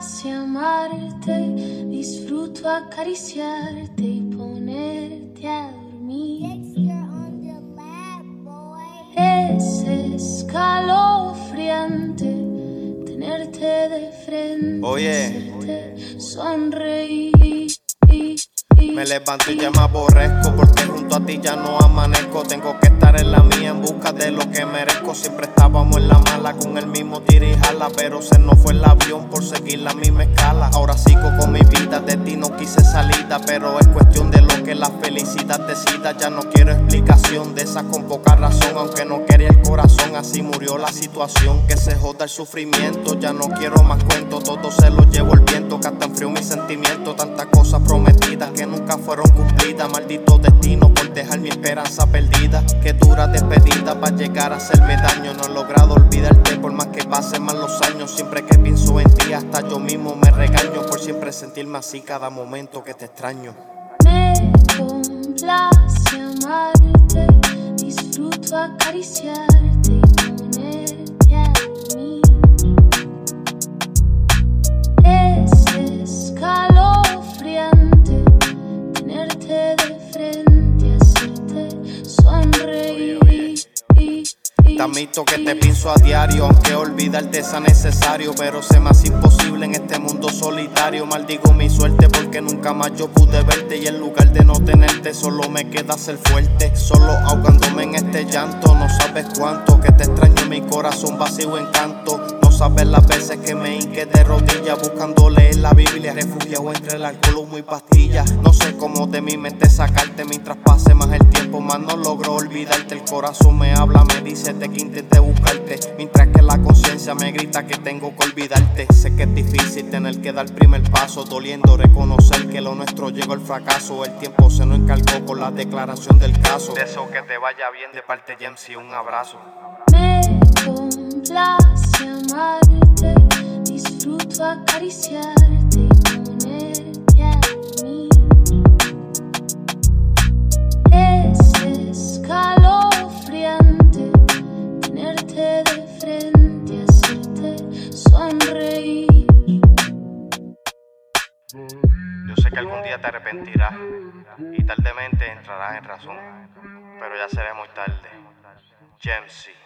complace amarte, disfruto acariciarte y ponerte a dormir. Es escalofriante tenerte de frente, Oye. hacerte sonreír. Me levanto y ya me aborrezco porque junto a ti ya no amanezco. Tengo que estar en la busca de lo que merezco. Siempre estábamos en la mala con el mismo tira pero se nos fue el avión por seguir la misma escala. Ahora sigo con mi vida, de ti no quise salida, pero es cuestión de lo que la felicidad decida. Ya no quiero explicación de esa con poca razón, aunque no quería el corazón. Así murió la situación, que se joda el sufrimiento. Ya no quiero más cuentos, todo se lo llevo el viento, que hasta enfrió mis sentimientos. Tantas cosas prometidas que nunca fueron cumplidas. Maldito destino por dejar mi esperanza perdida. Qué dura despedida para llegar a hacerme daño. No he logrado olvidarte por más que pasen más los años. Siempre que pienso en ti, hasta yo mismo me regaño por siempre sentirme así cada momento que te extraño. Me complace amarte, disfruto acariciarte Te admito que te pienso a diario, aunque olvidarte sea necesario. Pero se me hace imposible en este mundo solitario. Maldigo mi suerte porque nunca más yo pude verte. Y en lugar de no tenerte, solo me queda ser fuerte. Solo ahogándome en este llanto. No sabes cuánto que te extraño en mi corazón vacío encanto. No sabes las veces que me hinqué de rodillas buscando leer la Biblia. Refugiado entre el alcohol, humo y pastillas. No sé cómo de mi mente sacarte mientras pase más el tiempo. Más no logro olvidarte. El corazón me habla, me dice de que intenté buscarte. Mientras que la conciencia me grita que tengo que olvidarte. Sé que es difícil tener que dar el primer paso. Doliendo reconocer que lo nuestro llegó al fracaso. El tiempo se nos encargó con la declaración del caso. Deseo que te vaya bien de parte de MC. Un abrazo. Me acariciarte y ponerte a dormir. Es escalofriante tenerte de frente, hacerte sonreír. Yo sé que algún día te arrepentirás y tardemente entrarás en razón, pero ya será muy tarde. Jamesy.